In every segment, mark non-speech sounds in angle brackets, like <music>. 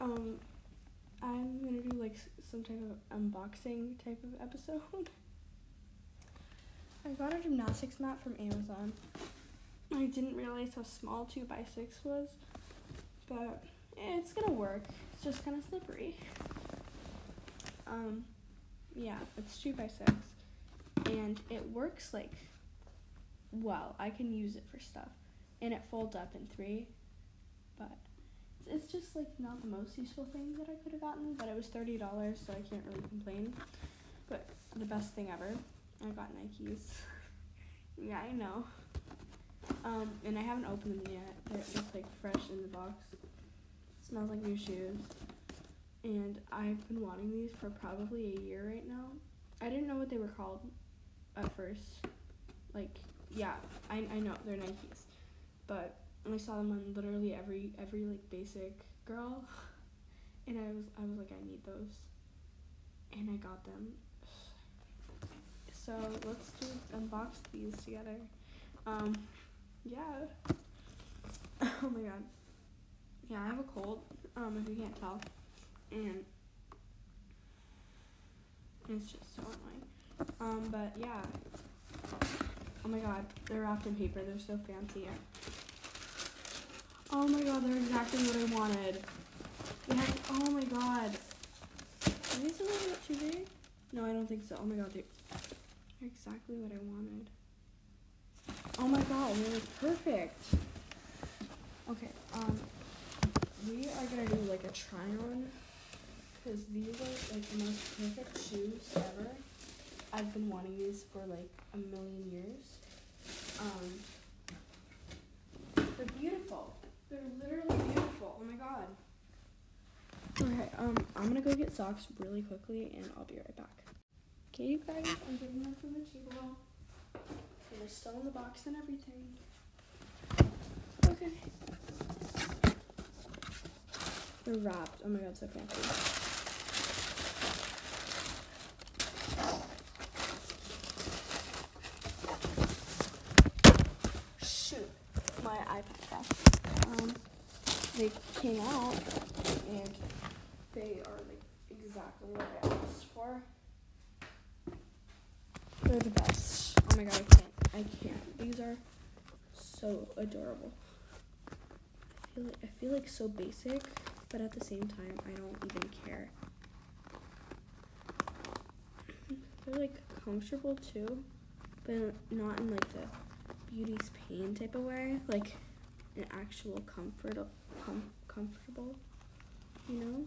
Um, I'm gonna do like some type of unboxing type of episode. <laughs> I got a gymnastics mat from Amazon. I didn't realize how small two by six was, but it's gonna work. It's just kind of slippery. Um, yeah, it's two by six, and it works like well. I can use it for stuff, and it folds up in three, but it's just like not the most useful thing that I could have gotten, but it was thirty dollars, so I can't really complain. But the best thing ever, I got Nikes. <laughs> yeah, I know. Um, and I haven't opened them yet. They're just like fresh in the box. smells like new shoes. And I've been wanting these for probably a year right now. I didn't know what they were called at first. Like, yeah, I I know they're Nikes, but and I saw them on literally every every like basic girl, <laughs> and I was I was like I need those, and I got them. So let's do unbox these together. Um, yeah. <laughs> oh my god. Yeah, I have a cold. Um, if you can't tell, and it's just so annoying. Um, but yeah. Oh my god, they're wrapped in paper. They're so fancy. Oh my god, they're exactly what I wanted. They oh my god. Are these a little bit too big? No, I don't think so. Oh my god, they're, exactly what I wanted. Oh my god, they're like perfect. Okay, um, we are gonna do like a try on because these are like the most perfect shoes ever. I've been wanting these for like a million years. Um. They're literally beautiful. Oh my god. Okay, um, I'm gonna go get socks really quickly and I'll be right back. Okay, you guys, I'm getting them from the. And they're still in the box and everything. Okay. They're wrapped. Oh my god, so fancy. Shoot, my iPad crashed. Um, they came out and they are like exactly what I asked for. They're the best. Oh my god, I can't. I can't. These are so adorable. I feel like I feel like so basic, but at the same time, I don't even care. <laughs> They're like comfortable too, but not in like the beauty's pain type of way. Like an actual comfort, com- comfortable. You know.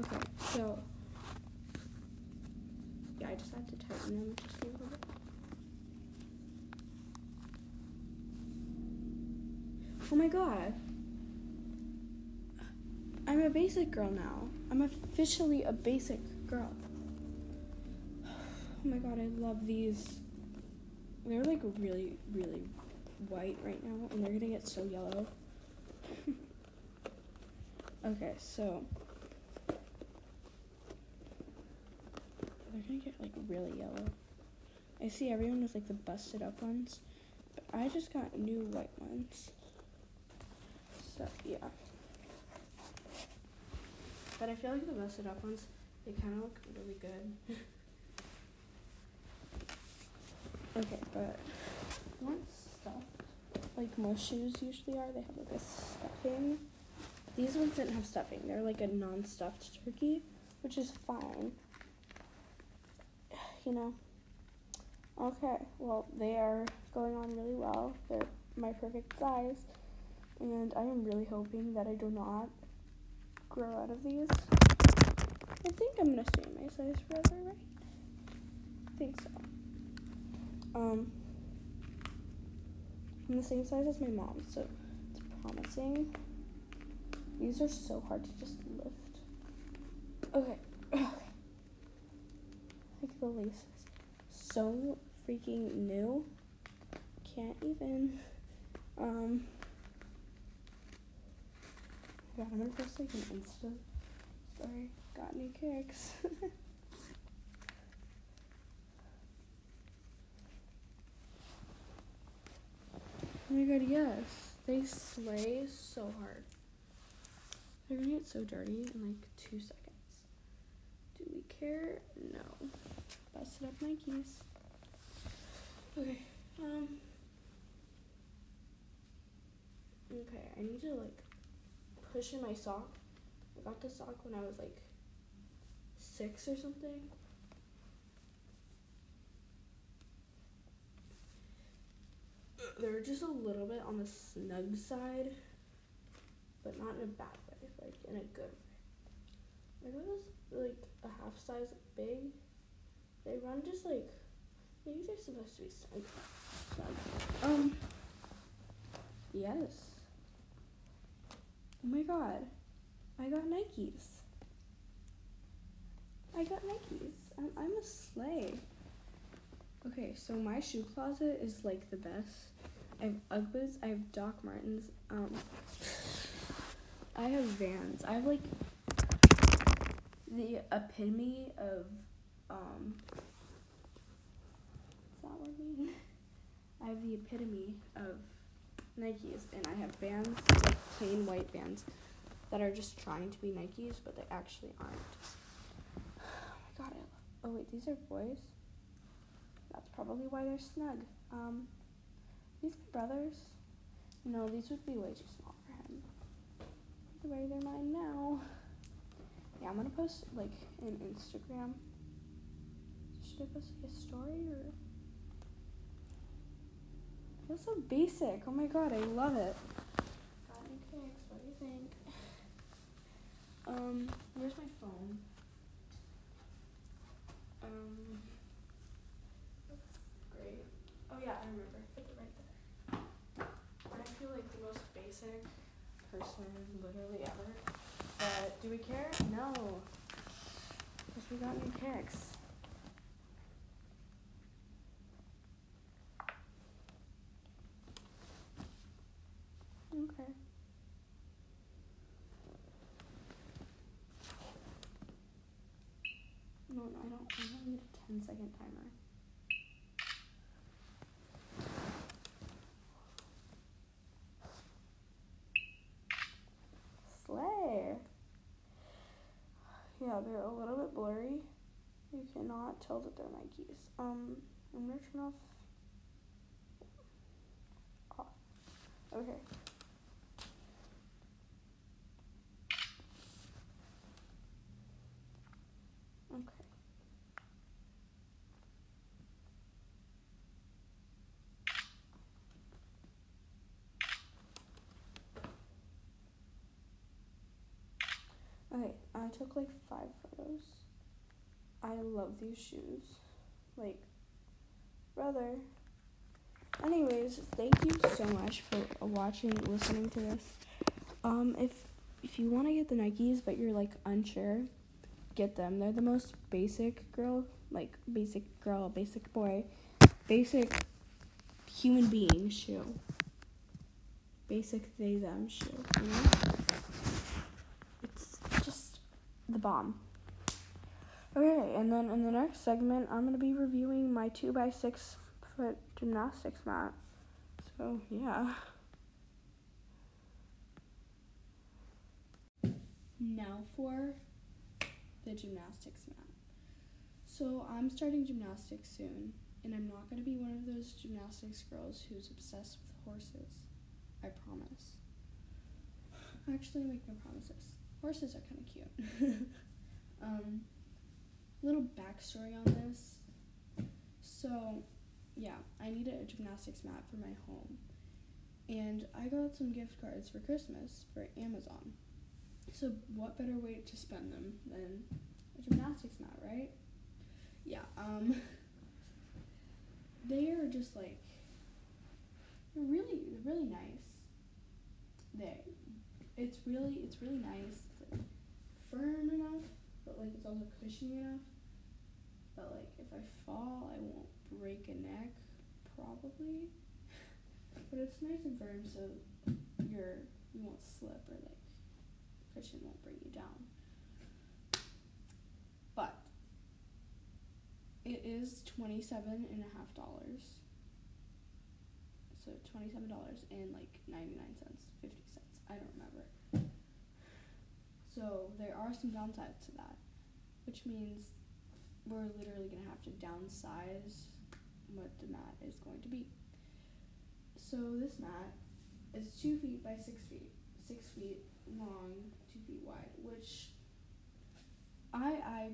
Okay, so yeah, I just have to tighten them just a little bit. Oh my god. I'm a basic girl now. I'm officially a basic girl. Oh my god, I love these. They're like really, really white right now, and they're gonna get so yellow. Okay, so. They're gonna get like really yellow. I see everyone with like the busted up ones, but I just got new white ones. So yeah. But I feel like the busted up ones, they kind of look really good. okay, but once like most shoes usually are, they have like a stuffing. These ones didn't have stuffing. They're like a non-stuffed turkey, which is fine. <sighs> You know. Okay, well they are going on really well. They're my perfect size, and I am really hoping that I do not grow out of these. I think I'm gonna stay my size forever, right? I think so. Um, I'm the same size as my mom, so it's promising. These are so hard to just lift. Okay. <clears throat> okay. Like the laces. So freaking new. Can't even. Um. God, I'm gonna post like an Insta story. Got new kicks. <laughs> oh my god, yes. They slay so hard. They're gonna get so dirty in like two seconds. Do we care? No. Busted up Nikes. Okay. Um. Okay, I need to like push in my sock. I got the sock when I was like six or something. They're just a little bit on the snug side, but not in a bad way, like in a good way. Like it was like a half size big. They run just like maybe they're supposed to be snug. Um. Yes. Oh my god. I got Nikes. I got Nikes. I'm, I'm a slay. Okay, so my shoe closet is like the best. I have Ugg boots. I have Doc Martens. Um, <laughs> I have Vans. I have like the epitome of um. Is that working? I have the epitome of Nikes, and I have Vans, like plain white Vans, that are just trying to be Nikes, but they actually aren't. Oh my god! I. Oh wait, these are boys. That's probably why they're snug. Um, these brothers. No, these would be way too small. They're mine now. Yeah, I'm gonna post like an Instagram. Should I post like a story or? That's so basic. Oh my god, I love it. Got any pics? What do you think? <laughs> Um, where's my phone? Um, <laughs> great. Oh yeah, I remember. Put it right there. And I feel like the most basic person literally ever. But do we care? No. Because we got new kicks. Okay. No, no, I don't. I don't need a 10 second timer. Slay. Yeah, they're a little bit blurry. You cannot tell that they're Nikes. Um, I'm gonna turn off. Off. Okay. Okay. Okay, I took like five photos. I love these shoes. Like, brother. Anyways, thank you so much for watching, listening to this. Um, if if you want to get the Nikes but you're like unsure, get them. They're the most basic girl, like basic girl, basic boy, basic human being shoe. Basic they them shoe. You know? It's just the bomb. Okay, and then in the next segment, I'm gonna be reviewing my two by six foot gymnastics mat. So yeah. Now for the gymnastics mat. So I'm starting gymnastics soon, and I'm not gonna be one of those gymnastics girls who's obsessed with horses. I promise. Actually, I make no promises. Horses are kind of cute. <laughs> um, little backstory on this. So, yeah, I needed a gymnastics mat for my home. And I got some gift cards for Christmas for Amazon. So, what better way to spend them than a gymnastics mat, right? Yeah, um, <laughs> they are just like, they're really, really nice. They, it's really, it's really nice. Firm enough, but like it's also cushiony enough. But like if I fall, I won't break a neck, probably. <laughs> but it's nice and firm, so you're you won't slip or like cushion won't bring you down. But it is twenty seven and a half dollars. So twenty seven dollars and like ninety nine cents, fifty cents. I don't remember. So there are some downsides to that, which means we're literally gonna have to downsize what the mat is going to be. So this mat is two feet by six feet, six feet long, two feet wide, which I I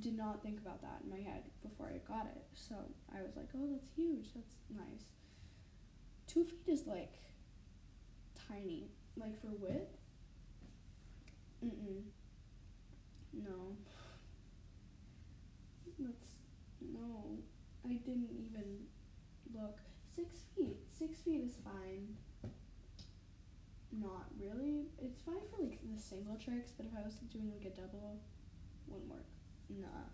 did not think about that in my head before I got it. So I was like, oh, that's huge. That's nice. Two feet is like tiny, like for width. Mm mm. No. That's no. I didn't even look. Six feet. Six feet is fine. Not really. It's fine for like the single tricks, but if I was doing like a double, wouldn't work. Nah.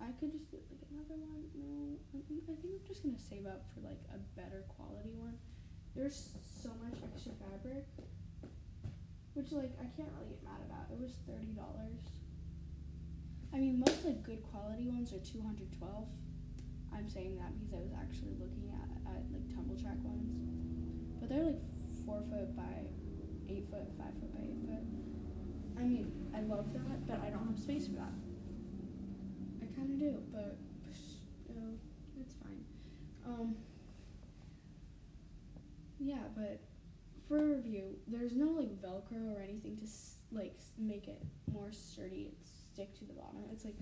I could just get like another one. No, I think I'm just gonna save up for like a better quality one. There's so much extra fabric, which like I can't really get mad about. It was thirty dollars. I mean, most like good quality ones are two hundred twelve. I'm saying that because I was actually looking at, at like tumble track ones, but they're like four foot by eight foot, five foot by eight foot. I mean, I love that, but I don't have space for that I kind of do, but uh, it's fine. Um, yeah, but for a review, there's no like Velcro or anything to like make it more sturdy and stick to the bottom. It's like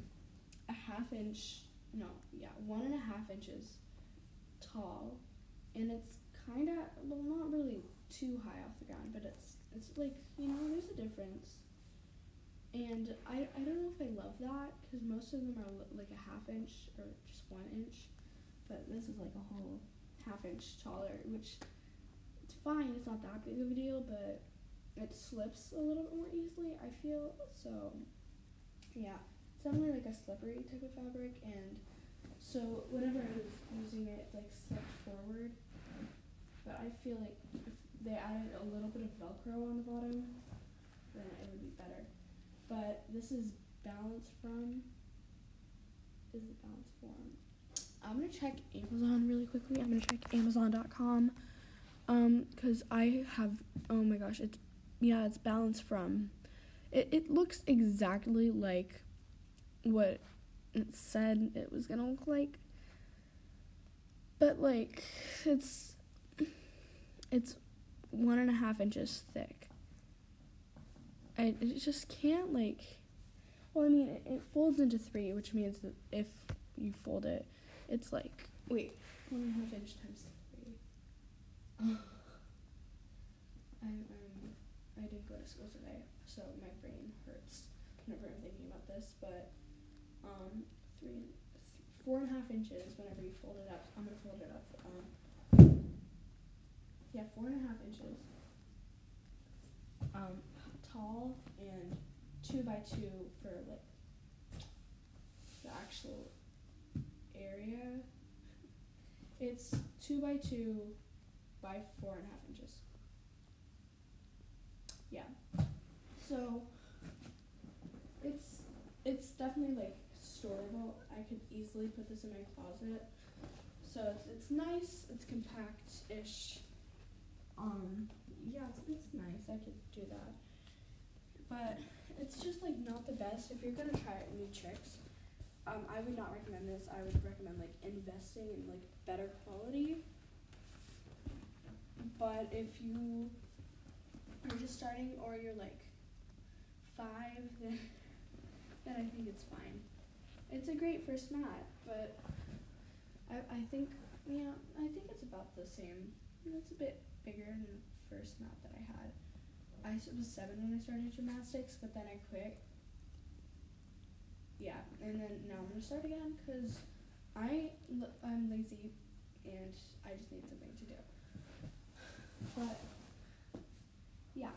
a half inch, no, yeah, one and a half inches tall, and it's kind of well, not really too high off the ground, but it's it's like you know, there's a difference. And I, I don't know if I love that because most of them are like a half inch or just one inch, but this is like a whole half inch taller, which fine. It's not that big of a deal, but it slips a little bit more easily. I feel so. Yeah, it's definitely like a slippery type of fabric, and so whenever I was using it, like slipped forward. But I feel like if they added a little bit of Velcro on the bottom, then it would be better but this is balance from. Is it balance form? I'm gonna check Amazon really quickly. I'm gonna check Amazon.com, um, cause I have. Oh my gosh, it's yeah, it's balanced from. It it looks exactly like what it said it was gonna look like, but like it's it's one and a half inches thick. I it just can't like. Well, I mean, it, it folds into three, which means that if you fold it, it's like wait, one and a half inch times three. <sighs> I um, I didn't go to school today, so my brain hurts whenever I'm thinking about this. But um, three, four and a half inches. Whenever you fold it up, I'm gonna fold it up. Um, yeah, four and a half inches. Um, tall and two by two for like the actual area. It's two by two by four and a half inches. Yeah. So it's it's definitely like storable. I could easily put this in my closet. So it's it's nice, it's compact ish. Um yeah, it's, it's nice. I could do that but it's just like not the best. If you're gonna try new tricks, um, I would not recommend this. I would recommend like investing in like better quality. But if you are just starting or you're like five, <laughs> then then I think it's fine. It's a great first mat, but I I think yeah I think it's about the same. It's a bit bigger than the first mat that I had. I was seven when I started gymnastics, but then I quit. Yeah, and then now I'm gonna start again because I I'm lazy and I just need something to do. But yeah,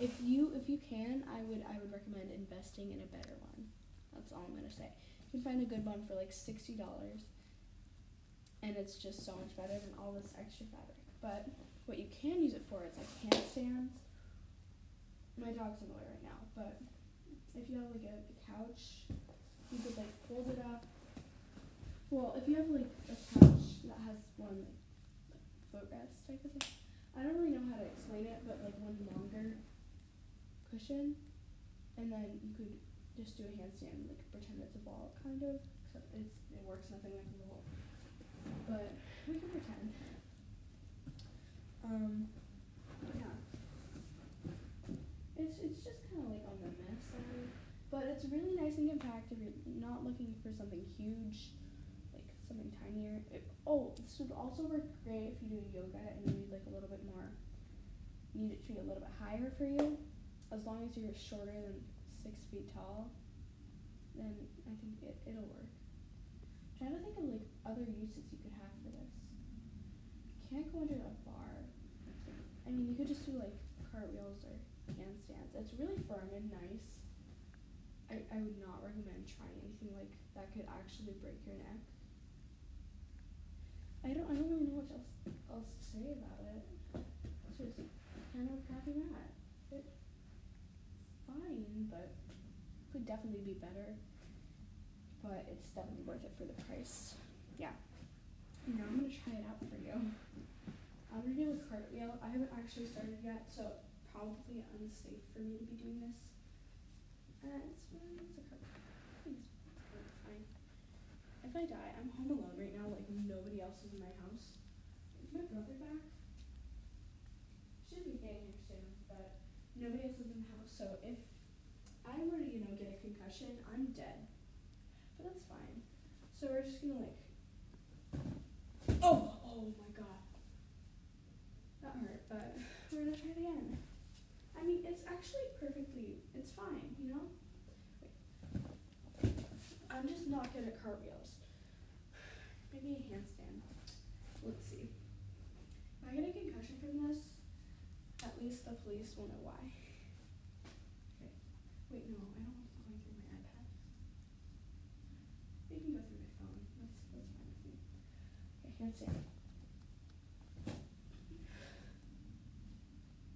if you if you can, I would I would recommend investing in a better one. That's all I'm gonna say. You can find a good one for like sixty dollars, and it's just so much better than all this extra fabric. But what you can use it for is like handstands my dog's in the way right now, but if you have like a, a couch, you could like fold it up. Well, if you have like a couch that has one like, footrest type of thing, I don't really know how to explain it, but like one longer cushion, and then you could just do a handstand, like pretend it's a ball, kind of. Except it's it works nothing like a ball, but we can pretend. Um, yeah. It's it's just kind of like on the mess side, but it's really nice and compact if you're not looking for something huge, something tinier. It, oh, this would also work great if you do yoga and you need like a little bit more. Need it to be a little bit higher for you, as long as you're shorter than six feet tall. Then I think it it'll work. Trying to think of like other uses you could have for this. Can't go under a bar. I mean, you could just do like cartwheels or handstands. It's really firm and nice. I, I would not recommend trying anything like that could actually break your neck. I don't I don't really know what else else to say about it. It's just kind of crappy mat. It's fine, but could definitely be better. But it's definitely worth it for the price. Yeah. Now I'm gonna try it out for you. I'm gonna do a cartwheel. I haven't actually started yet, so probably unsafe for me to be doing this. Uh, it's, it's a cartwheel. It's, fine. If I die, I'm home alone nobody else is in my house. Is my brother back? Should be getting here soon, but nobody else is in the house. So if I were to, you know, get a concussion, I'm dead. But that's fine. So we're just gonna like. Oh, oh my god. That hurt, but we're gonna try it again. I mean, it's actually perfectly, it's fine, you know? Wait. I'm just not good at cartwheels. Maybe a handstand. Let's see. If I get a concussion from this, at the police will know why. Okay. Wait, no, I don't want going through my iPad. We can go through my phone. That's that's fine. Okay, handstand.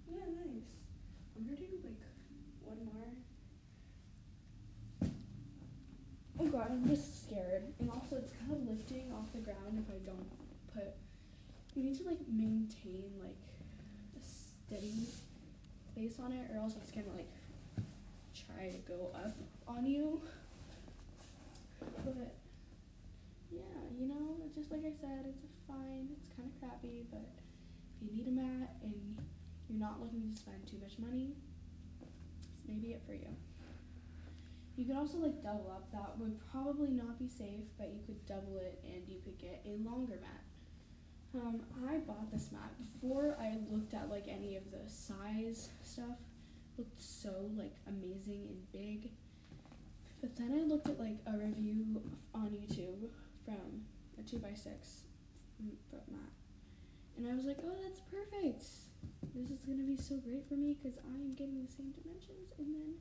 Yeah, nice. I'm gonna do like one more. Oh god, I'm just scared. And also it's kind of lifting off the ground if I don't put you need to like maintain like a steady place on it or else it's gonna like try to go up on you. But yeah, you know, just like I said, it's fine. It's kind of crappy, but if you need a mat and you're not looking to spend too much money, this may be it for you. You could also like double up. That would probably not be safe, but you could double it and you could get a longer mat. Um, I bought this mat before I looked at like any of the size stuff. Looked so like amazing and big. But then I looked at like a review on YouTube from a two by six mat, and I was like, oh, that's perfect. This is gonna be so great for me because I am getting the same dimensions. And then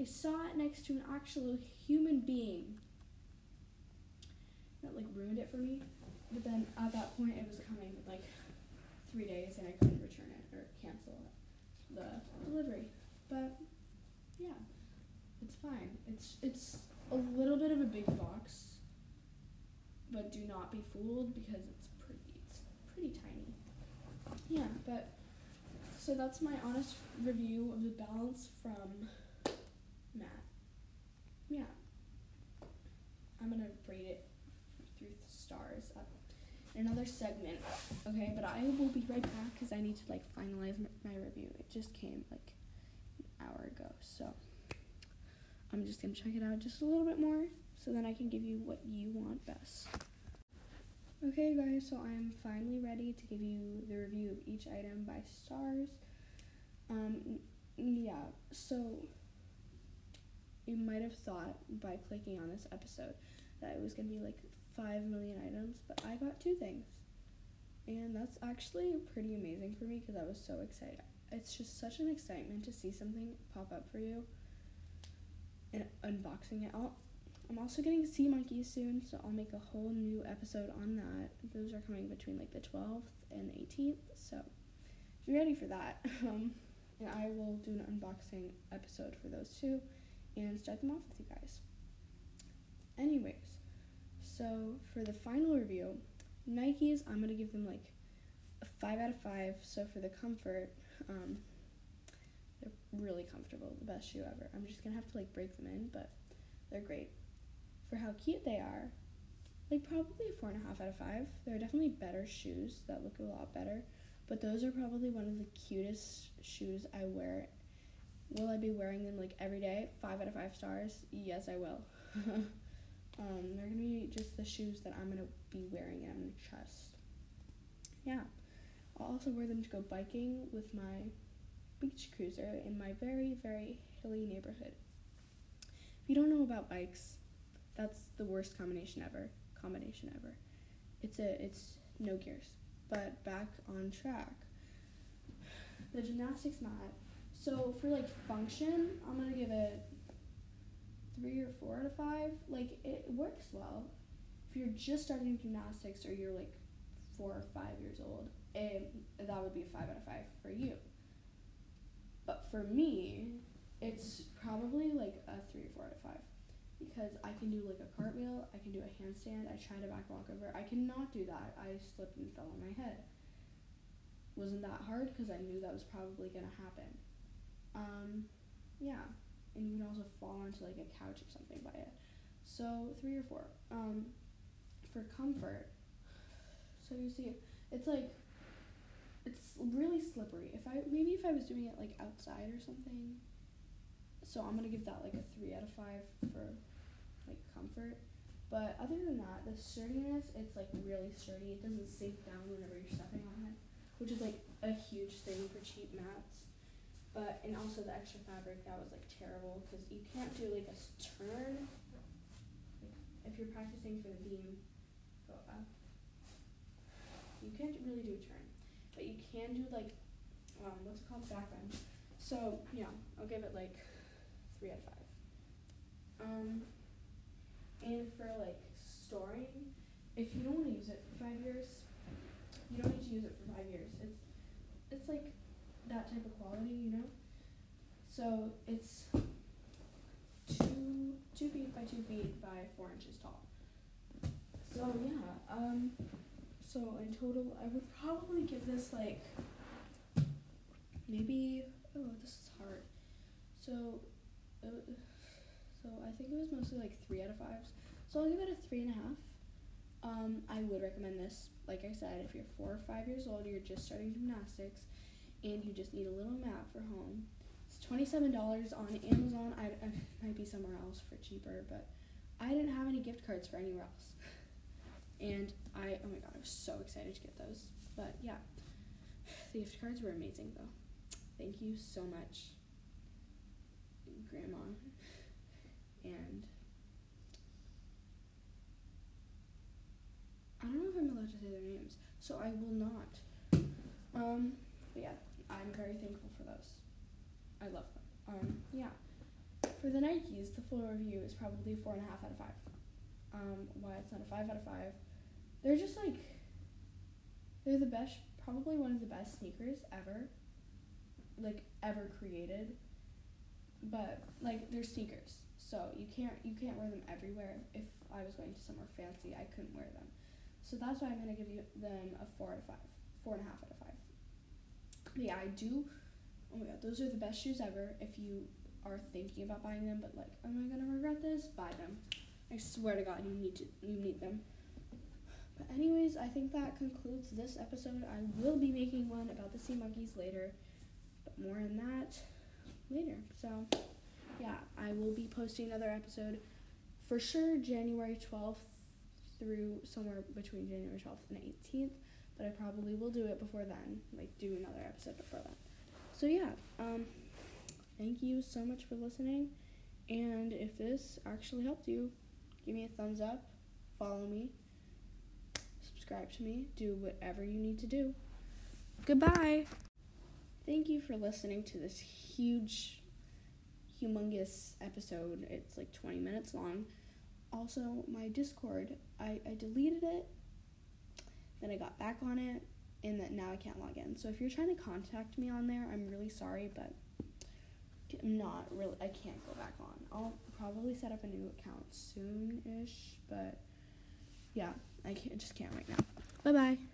I saw it next to an actual human being. That like ruined it for me. But then at that point, it was coming like three days, and I couldn't return it or cancel the delivery. But yeah, it's fine. It's it's a little bit of a big box, but do not be fooled because it's pretty it's pretty tiny. Yeah, but so that's my honest review of the balance from mat. Yeah, I'm gonna rate it through the stars up another segment. Okay, but I will be right back because I need to like finalize my review. It just came like an hour ago, so I'm just gonna check it out just a little bit more so then I can give you what you want best. Okay, guys, so I'm finally ready to give you the review of each item by stars. Um, yeah, so you might have thought by clicking on this episode that it was gonna be like 5 million items, but I got two things. And that's actually pretty amazing for me because I was so excited. It's just such an excitement to see something pop up for you and unboxing it. I'll, I'm also getting sea monkeys soon, so I'll make a whole new episode on that. Those are coming between like the 12th and the 18th, so be ready for that. <laughs> Um, and I will do an unboxing episode for those two and start them off with you guys. Anyways, so for the final review, Nikes, I'm gonna give them like a five out of five. So for the comfort, um, They're really comfortable, the best shoe ever. I'm just gonna have to like break them in, but they're great. For how cute they are, like probably a four and a half out of five. There are definitely better shoes that look a lot better, but those are probably one of the cutest shoes I wear. Will I be wearing them like every day? Five out of five stars. Yes, I will. <laughs> um, they're gonna be just the shoes that I'm gonna be wearing and I'm gonna trust. Yeah. I'll also wear them to go biking with my beach cruiser in my very, very hilly neighborhood. If you don't know about bikes, that's the worst combination ever. Combination ever. It's a it's no gears. But back on track. The gymnastics mat. So for like function, I'm gonna give it three or four out of five. Like it works well. If you're just starting gymnastics or you're like four or five years old, it, that would be a five out of five for you. But for me, it's probably like a three or four out of five because I can do like a cartwheel, I can do a handstand, I tried a back walkover. I cannot do that. I slipped and fell on my head. Wasn't that hard because I knew that was probably gonna happen. Um, yeah, and you can also fall onto like a couch or something by it. So three or four. Um, for comfort. So you see, it's like it's really slippery. If I maybe if I was doing it like outside or something. So I'm gonna give that like a three out of five for like comfort. But other than that, the sturdiness, it's like really sturdy. It doesn't sink down whenever you're stepping on it, which is like a huge thing for cheap mats. But and also the extra fabric that was like terrible because you can't do like a turn. If you're practicing for the beam, go up. You can't really do a turn but you can do like um, what's it called back bend. So yeah, I'll give it like three out of five. Um, and for like storing, if you don't want to use it for five years, you don't need to use it for five years. It's it's like that type of quality, you know. So it's two two feet by two feet by four inches tall. So yeah, um, so in total, I would probably give this like maybe. Oh, this is hard. So, uh, so I think it was mostly like three out of fives. So I'll give it a three and a half. Um, I would recommend this. Like I said, if you're four or five years old, you're just starting gymnastics, and you just need a little mat for home. It's twenty-seven dollars on Amazon. I, I might be somewhere else for cheaper, but I didn't have any gift cards for anywhere else. <laughs> And I, oh my god, I was so excited to get those. But yeah, the gift cards were amazing though. Thank you so much, Grandma. And I don't know if I'm allowed to say their names, so I will not. Um, but yeah, I'm very thankful for those. I love them. Um, yeah. For the Nikes, the full review is probably four and a half out of five. Um, why it's not a five out of five they're just like they're the best probably one of the best sneakers ever like ever created but like they're sneakers so you can't you can't wear them everywhere if i was going to somewhere fancy i couldn't wear them so that's why i'm going to give you them a four out of five four and a half out of five yeah i do oh my god those are the best shoes ever if you are thinking about buying them but like am i to regret this buy them i swear to god you need to you need them but anyways, I think that concludes this episode. I will be making one about the sea monkeys later, but more on that later. So, yeah, I will be posting another episode for sure January 12th through somewhere between January 12th and 18th, but I probably will do it before then, like do another episode before then. So, yeah, um thank you so much for listening. And if this actually helped you, give me a thumbs up, follow me, subscribe to me, do whatever you need to do. Goodbye. Thank you for listening to this huge, humongous episode. It's like 20 minutes long. Also, my Discord, I, I deleted it, then I got back on it, and that now I can't log in. So if you're trying to contact me on there, I'm really sorry, but I'm not really, I can't go back on. I'll probably set up a new account soon ish, but yeah. I can't, just can't right now. Bye bye.